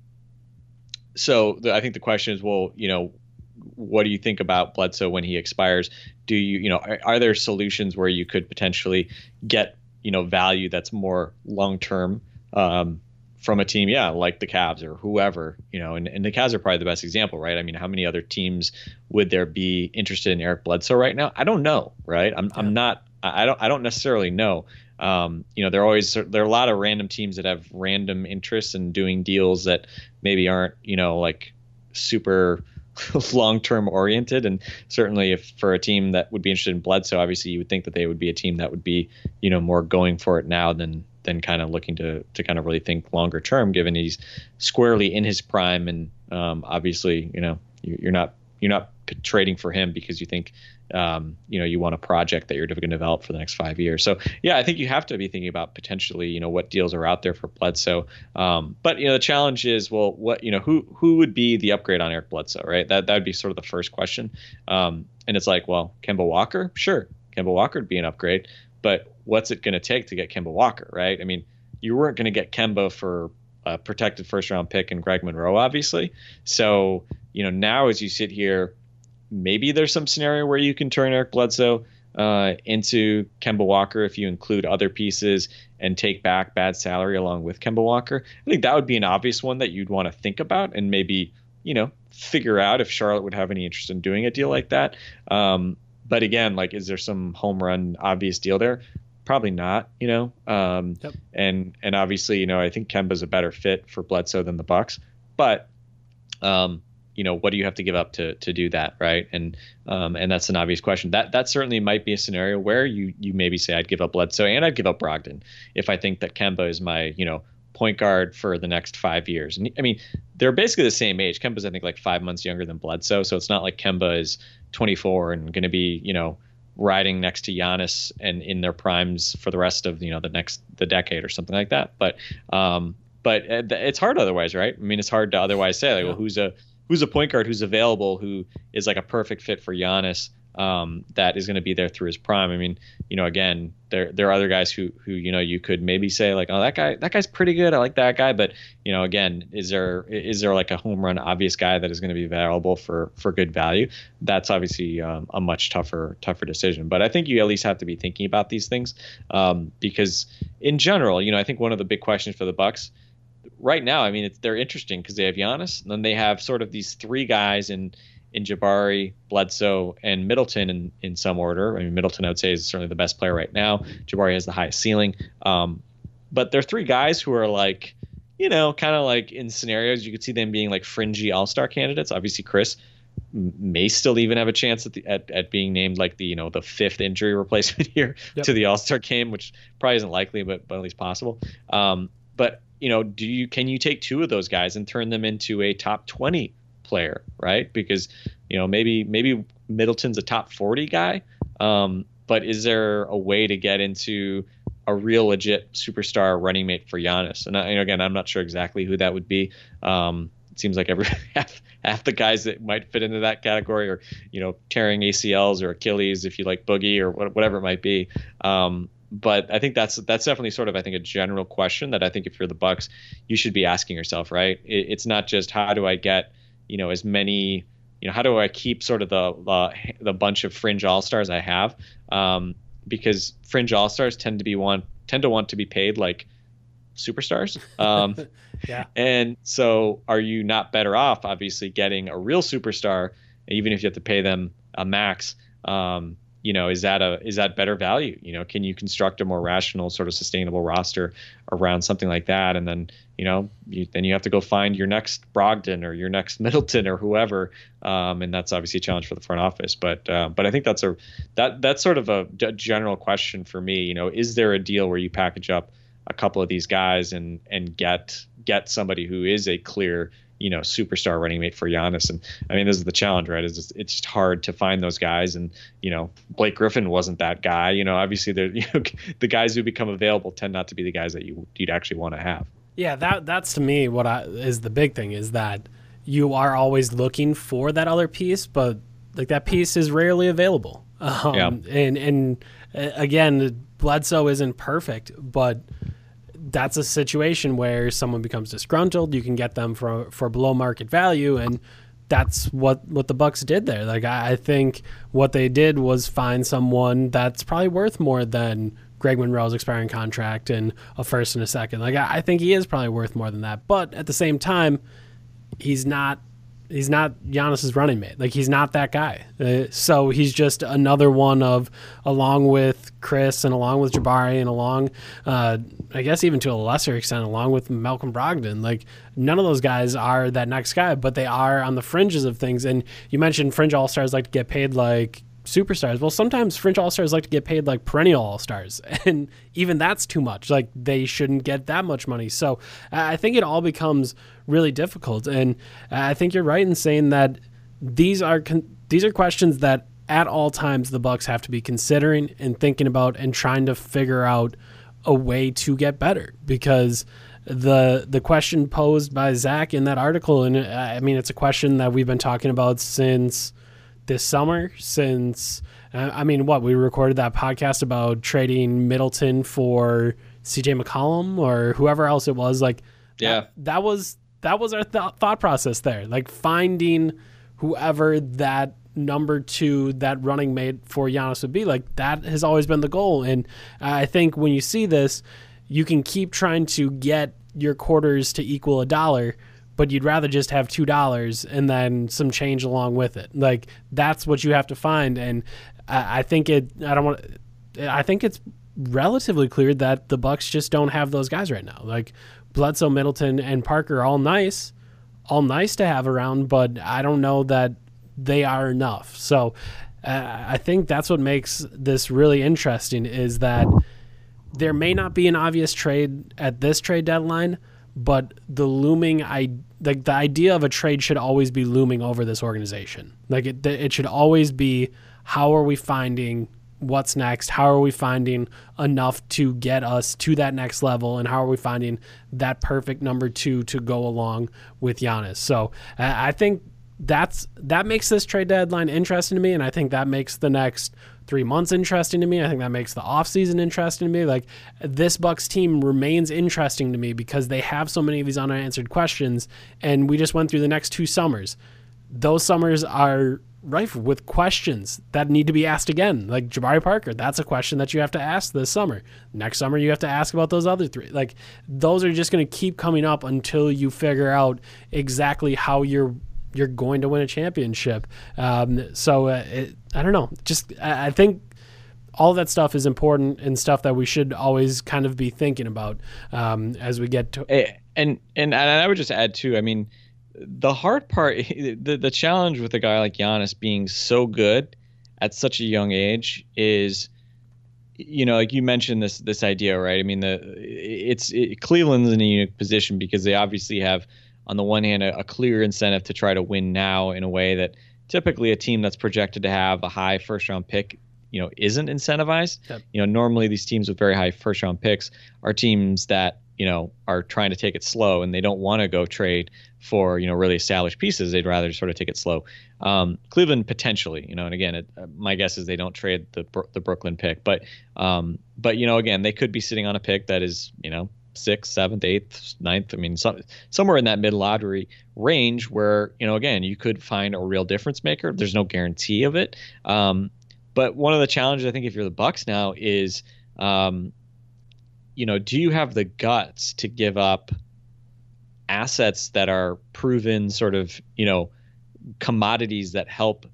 so the, I think the question is, well, you know, what do you think about Bledsoe when he expires? Do you, you know, are, are there solutions where you could potentially get, you know, value that's more long term um, from a team, yeah, like the Cavs or whoever, you know, and, and the Cavs are probably the best example, right? I mean, how many other teams would there be interested in Eric Bledsoe right now? I don't know, right? I'm, yeah. I'm not, I don't, I don't necessarily know. Um, you know, there are always there are a lot of random teams that have random interests in doing deals that maybe aren't, you know, like super long term oriented. And certainly, if for a team that would be interested in Bledsoe, obviously you would think that they would be a team that would be, you know, more going for it now than than kind of looking to to kind of really think longer term, given he's squarely in his prime. And um, obviously, you know, you're not you're not trading for him because you think um, you know you want a project that you're going to develop for the next five years. So yeah, I think you have to be thinking about potentially you know what deals are out there for Bledsoe. Um, but you know the challenge is well what you know who who would be the upgrade on Eric Bledsoe right? That that would be sort of the first question. Um, and it's like well Kemba Walker sure Kemba Walker would be an upgrade, but what's it going to take to get Kemba Walker right? I mean you weren't going to get Kemba for a protected first round pick and Greg Monroe obviously. So you know now as you sit here maybe there's some scenario where you can turn Eric Bledsoe uh, into Kemba Walker if you include other pieces and take back bad salary along with Kemba Walker. I think that would be an obvious one that you'd want to think about and maybe you know figure out if Charlotte would have any interest in doing a deal like that. Um, but again, like, is there some home run obvious deal there? Probably not, you know. Um, yep. And and obviously, you know, I think Kemba's a better fit for Bledsoe than the Bucks, but um, you know what do you have to give up to to do that right? And um, and that's an obvious question. That that certainly might be a scenario where you you maybe say I'd give up Bledsoe and I'd give up Brogdon if I think that Kemba is my you know point guard for the next five years. And I mean they're basically the same age. Kemba's I think like five months younger than Bledsoe so it's not like Kemba is 24 and going to be you know riding next to Giannis and in their primes for the rest of you know the next the decade or something like that. But um but uh, it's hard otherwise right? I mean it's hard to otherwise say like well who's a who's a point guard who's available who is like a perfect fit for Giannis um, that is going to be there through his prime. I mean, you know, again, there there are other guys who who you know you could maybe say like, oh, that guy that guy's pretty good. I like that guy, but you know, again, is there is there like a home run obvious guy that is going to be available for for good value? That's obviously um, a much tougher tougher decision. But I think you at least have to be thinking about these things um, because in general, you know, I think one of the big questions for the Bucks right now, I mean, they're interesting because they have Giannis, and then they have sort of these three guys in in Jabari, Bledsoe, and Middleton in, in some order. I mean, Middleton, I would say, is certainly the best player right now. Jabari has the highest ceiling. Um, but they're three guys who are like, you know, kind of like in scenarios, you could see them being like fringy all star candidates. Obviously, Khris may still even have a chance at, the, at, at being named like the you know the fifth injury replacement here yep. to the All Star game, which probably isn't likely, but but at least possible. Um, but you know, do you can you take two of those guys and turn them into a top 20 player, right? Because you know, maybe maybe Middleton's a top 40 guy, um, but is there a way to get into a real legit superstar running mate for Giannis? And, I, again, I'm not sure exactly who that would be. Um, it seems like every half, half the guys that might fit into that category are, you know, tearing ACLs or Achilles if you like Boogie or whatever it might be. Um, but I think that's that's definitely sort of I think a general question that I think if you're the Bucks, you should be asking yourself, right? It, it's not just how do I get you know as many you know how do I keep sort of the the, the bunch of fringe all stars I have um, because fringe all stars tend to be one tend to want to be paid like superstars. Um, yeah. And so are you not better off obviously getting a real superstar even if you have to pay them a max? Um, you know, is that a is that better value? You know, can you construct a more rational, sort of sustainable roster around something like that? And then, you know, you, then you have to go find your next Brogdon or your next Middleton or whoever, um, and that's obviously a challenge for the front office. But uh, but I think that's a that that's sort of a d- general question for me. You know, is there a deal where you package up a couple of these guys and and get get somebody who is a clear you know superstar running mate for Giannis. And I mean, this is the challenge, right? Is it's just hard to find those guys. And you know, Blake Griffin wasn't that guy. You know, obviously, the you know, the guys who become available tend not to be the guys that you you'd actually want to have. Yeah, that that's to me what I, is the big thing is that you are always looking for that other piece, but like that piece is rarely available. Um, Yeah. And and uh, again, Bledsoe isn't perfect, but that's a situation where someone becomes disgruntled. You can get them for for below market value, and that's what what the Bucks did there. Like I, I think what they did was find someone that's probably worth more than Greg Monroe's expiring contract and a first and a second. Like I, I think he is probably worth more than that, but at the same time, he's not he's not Giannis's running mate. Like he's not that guy. Uh, so he's just another one of, along with Khris and along with Jabari and along, uh, I guess even to a lesser extent, along with Malcolm Brogdon. Like none of those guys are that next guy, but they are on the fringes of things. And you mentioned fringe all stars like to get paid like superstars. Well, sometimes fringe all stars like to get paid like perennial all stars, and even that's too much. Like they shouldn't get that much money. So I I think it all becomes really difficult, and I think you're right in saying that these are con- these are questions that at all times the Bucks have to be considering and thinking about and trying to figure out a way to get better because the the question posed by Zach in that article and uh, I mean it's a question that we've been talking about since this summer since uh, I mean what we recorded that podcast about trading Middleton for CJ McCollum or whoever else it was like Yeah. that, that was that was our th- thought process there like finding whoever that number two that running mate for Giannis would be like that has always been the goal and I think when you see this you can keep trying to get your quarters to equal a dollar but you'd rather just have two dollars and then some change along with it. Like that's what you have to find, and I, I think it. I don't want. I think it's relatively clear that the Bucks just don't have those guys right now. Like Bledsoe, Middleton, and Parker, all nice, all nice to have around, but I don't know that they are enough. So uh, I think that's what makes this really interesting is that there may not be an obvious trade at this trade deadline, but the looming I like the idea of a trade should always be looming over this organization. Like it, it should always be how are we finding what's next? How are we finding enough to get us to that next level? And how are we finding that perfect number two to go along with Giannis? So I think that's that makes this trade deadline interesting to me, and I think that makes the next three months interesting to me. I think that makes the offseason interesting to me. Like this Bucks team remains interesting to me because they have so many of these unanswered questions, and we just went through the next two summers. Those summers are rife with questions that need to be asked again. Like Jabari Parker, that's a question that you have to ask this summer. Next summer, you have to ask about those other three. Like those are just going to keep coming up until you figure out exactly how you're you're going to win a championship. Um, so uh, it, I don't know. Just I, think all that stuff is important and stuff that we should always kind of be thinking about um, as we get to. Eh, and and and I would just add too. I mean, the hard part, the the challenge with a guy like Giannis being so good at such a young age is, you know, like you mentioned this this idea, right? I mean, the it's it, Cleveland's in a unique position because they obviously have, on the one hand, a, a clear incentive to try to win now in a way that typically a team that's projected to have a high first round pick you know isn't incentivized. Yep. you know normally these teams with very high first round picks are teams that you know are trying to take it slow and they don't want to go trade for you know really established pieces. They'd rather sort of take it slow. Um, cleveland potentially you know and again it, uh, my guess is they don't trade the the brooklyn pick but um, but you know again they could be sitting on a pick that is you know sixth, seventh, eighth, ninth. I mean, some, somewhere in that mid lottery range where, you know, again, you could find a real difference maker. There's no guarantee of it. Um, but one of the challenges, I think, if you're the Bucks now is, um, you know, do you have the guts to give up assets that are proven sort of, you know, commodities that help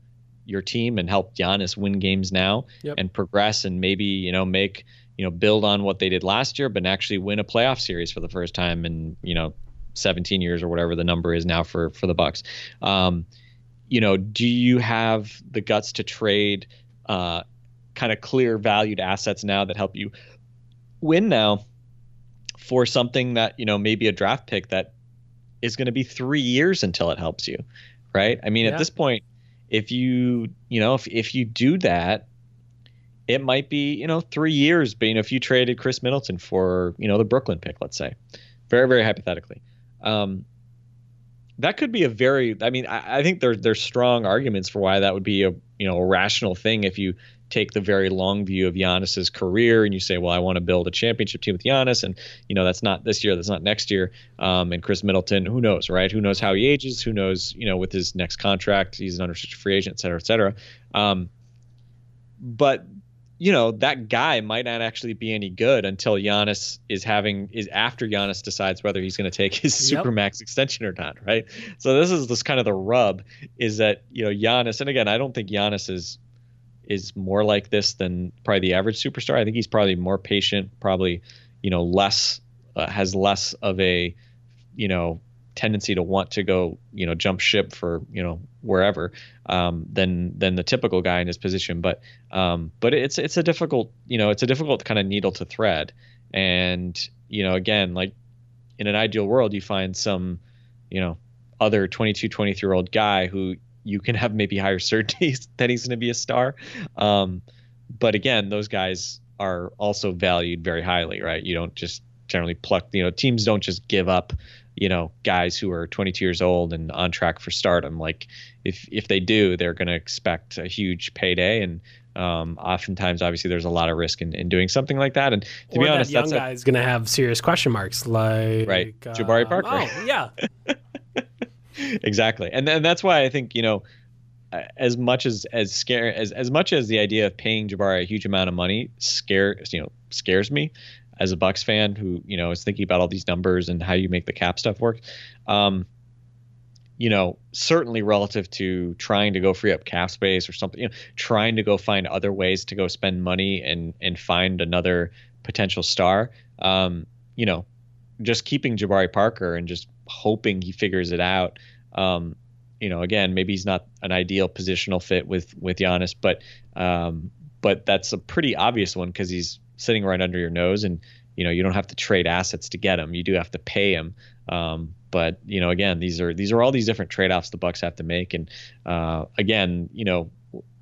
your team and help Giannis win games now Yep. and progress and maybe you know make you know build on what they did last year, but actually win a playoff series for the first time in you know 17 years or whatever the number is now for for the Bucks. Um, you know, do you have the guts to trade uh, kind of clear valued assets now that help you win now for something that you know maybe a draft pick that is going to be three years until it helps you, right? I mean, Yeah. at this point, if you you know if if you do that, it might be you know three years. Know, if you traded Khris Middleton for you know the Brooklyn pick, let's say, very very hypothetically, um, that could be a very. I mean, I, I think there's there's strong arguments for why that would be a you know a rational thing if you take the very long view of Giannis's career and you say, well, I want to build a championship team with Giannis, and you know that's not this year, that's not next year. Um, and Khris Middleton, who knows, right? Who knows how he ages? Who knows, you know, with his next contract, he's an unrestricted free agent, et cetera, et cetera. Um, but you know that guy might not actually be any good until Giannis is having is after Giannis decides whether he's going to take his Yep. supermax extension or not, right? So this is this kind of the rub is that you know Giannis, and again, I don't think Giannis is is more like this than probably the average superstar. I think he's probably more patient, probably you know less uh, has less of a you know tendency to want to go you know jump ship for you know wherever um, than than the typical guy in his position. But um, but it's it's a difficult you know it's a difficult kind of needle to thread. And you know again like in an ideal world you find some you know other 22 23 year old guy who you can have maybe higher certainty that he's going to be a star. Um, but again, those guys are also valued very highly, right? You don't just generally pluck, you know, teams don't just give up, you know, guys who are 22 years old and on track for stardom. Like if if they do, they're going to expect a huge payday and um, oftentimes, obviously, there's a lot of risk in, in doing something like that. And to or be honest, that young that's a, guy is going to have serious question marks, like Right. Jabari um, Parker. Oh, yeah, exactly and and that's why i think you know uh, as much as as scare as as much as the idea of paying Jabari a huge amount of money scares you know scares me as a Bucks fan who you know is thinking about all these numbers and how you make the cap stuff work. Um, you know, certainly relative to trying to go free up cap space or something, you know, trying to go find other ways to go spend money and and find another potential star. Um, you know, just keeping Jabari Parker and just hoping he figures it out. Um, you know, again, maybe he's not an ideal positional fit with with Giannis, but um, but that's a pretty obvious one because he's sitting right under your nose, and you know you don't have to trade assets to get him. You do have to pay him. Um, but you know, again, these are these are all these different trade offs the Bucks have to make, and uh, again, you know,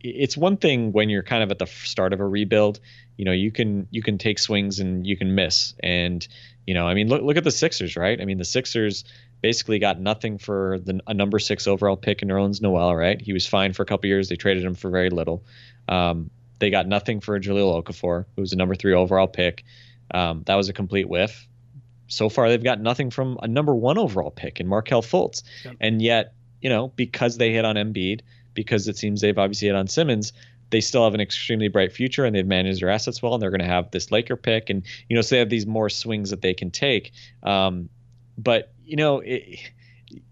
it's one thing when you're kind of at the start of a rebuild. You know, you can you can take swings and you can miss, and you know, I mean, look look at the Sixers, right? I mean, the Sixers basically got nothing for the, a number six overall pick in Nerlens Noel, right? He was fine for a couple years. They traded him for very little. Um, they got nothing for Jahlil Okafor, who was a number three overall pick. Um, that was a complete whiff. So far, they've got nothing from a number one overall pick in Markelle Fultz. Yep. And yet, you know, because they hit on Embiid, because it seems they've obviously hit on Simmons, they still have an extremely bright future and they've managed their assets well. And they're going to have this Laker pick. And, you know, so they have these more swings that they can take. Um, but, you know, it,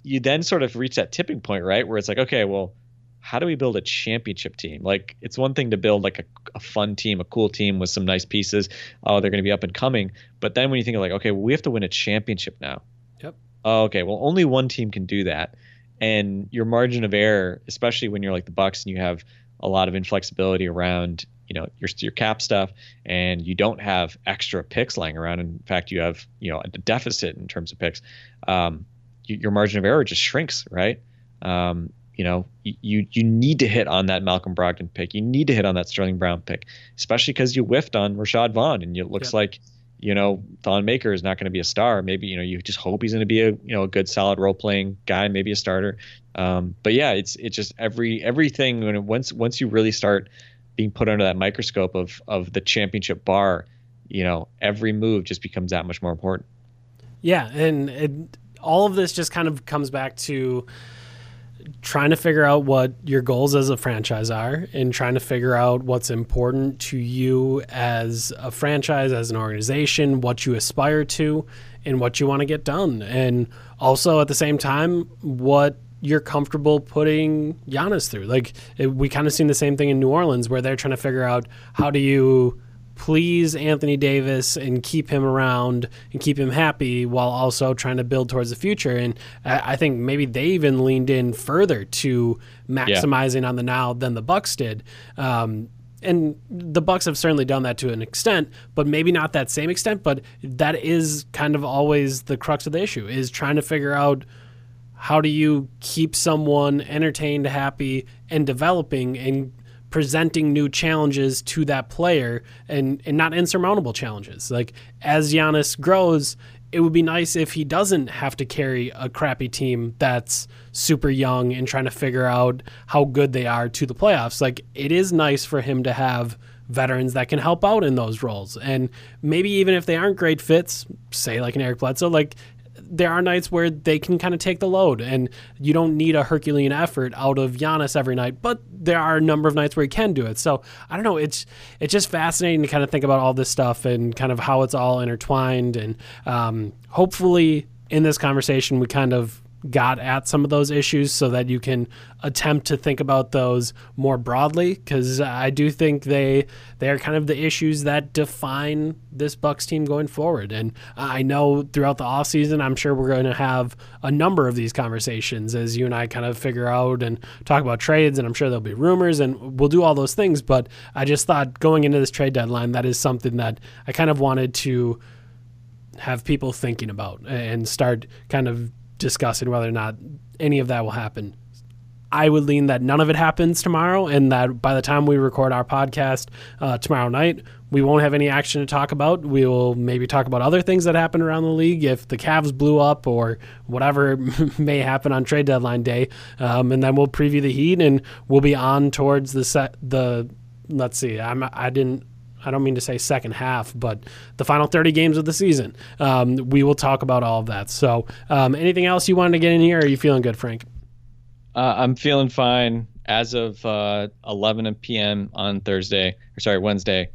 you then sort of reach that tipping point, right? Where it's like, okay, well, how do we build a championship team? Like, it's one thing to build like a, a fun team, a cool team with some nice pieces. Oh, they're going to be up and coming. But then when you think of like, okay, well, we have to win a championship now. Yep. Oh, okay. Well, only one team can do that. And your margin of error, especially when you're like the Bucks and you have a lot of inflexibility around, you know, your your cap stuff, and you don't have extra picks lying around. In fact, you have you know a deficit in terms of picks. Um, your margin of error just shrinks, right? Um, you know, you you need to hit on that Malcolm Brogdon pick. You need to hit on that Sterling Brown pick, especially because you whiffed on Rashad Vaughn, and it looks Yep. like you know Thon Maker is not going to be a star. Maybe you know you just hope he's going to be a you know a good solid role playing guy, maybe a starter. Um, but yeah, it's it's just every everything when it, once once you really start being put under that microscope of of the championship bar, you know every move just becomes that much more important. Yeah, and it, all of this just kind of comes back to trying to figure out what your goals as a franchise are and trying to figure out what's important to you as a franchise, as an organization, what you aspire to, and what you want to get done. And also at the same time, what you're comfortable putting Giannis through. Like it, we kind of seen the same thing in New Orleans where they're trying to figure out how do you please Anthony Davis and keep him around and keep him happy while also trying to build towards the future. And I, I think maybe they even leaned in further to maximizing on the now than the Bucks did. Um, and the Bucks have certainly done that to an extent, but maybe not that same extent. But that is kind of always the crux of the issue: is trying to figure out how do you keep someone entertained, happy, and developing, and presenting new challenges to that player, and and not insurmountable challenges. Like as Giannis grows, it would be nice if he doesn't have to carry a crappy team that's super young and trying to figure out how good they are to the playoffs. Like it is nice for him to have veterans that can help out in those roles. And maybe even if they aren't great fits, say like an Eric Bledsoe, like there are nights where they can kind of take the load and you don't need a Herculean effort out of Giannis every night, but there are a number of nights where he can do it. So I don't know. It's it's just fascinating to kind of think about all this stuff and kind of how it's all intertwined. And um, hopefully in this conversation, we kind of got at some of those issues so that you can attempt to think about those more broadly because I do think they they are kind of the issues that define this Bucks team going forward. And I know throughout the offseason I'm sure we're going to have a number of these conversations as you and I kind of figure out and talk about trades and I'm sure there'll be rumors and we'll do all those things. But I just thought going into this trade deadline that is something that I kind of wanted to have people thinking about and start kind of discussing whether or not any of that will happen. I would lean that none of it happens tomorrow, and that by the time we record our podcast uh, tomorrow night, we won't have any action to talk about. We will maybe talk about other things that happen around the league, if the Cavs blew up or whatever may happen on trade deadline day, um, and then we'll preview the Heat, and we'll be on towards the set the. Let's see, I'm I didn't I don't mean to say second half, but the final 30 games of the season. Um, we will talk about all of that. So, um, anything else you wanted to get in here? Or are you feeling good, Frank? Uh, I'm feeling fine as of uh, 11 p.m. on Thursday, or sorry, Wednesday.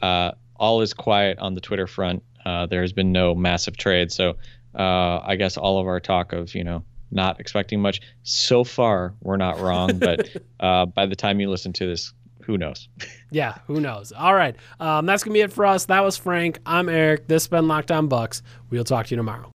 Uh, all is quiet on the Twitter front. Uh, there has been no massive trade, so uh, I guess all of our talk of you know not expecting much so far we're not wrong. but uh, by the time you listen to this, who knows? Yeah, who knows? All right, um, that's gonna be it for us. That was Frank. I'm Eric. This has been Lockdown Bucks. We'll talk to you tomorrow.